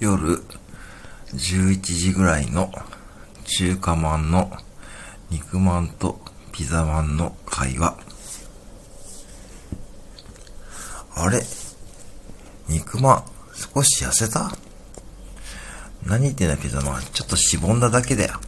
夜11時ぐらいの中華まんの肉まんとピザまんの会話。あれ？肉まん、少し痩せた？何言ってんだピザまん、ちょっとしぼんだだけだよ。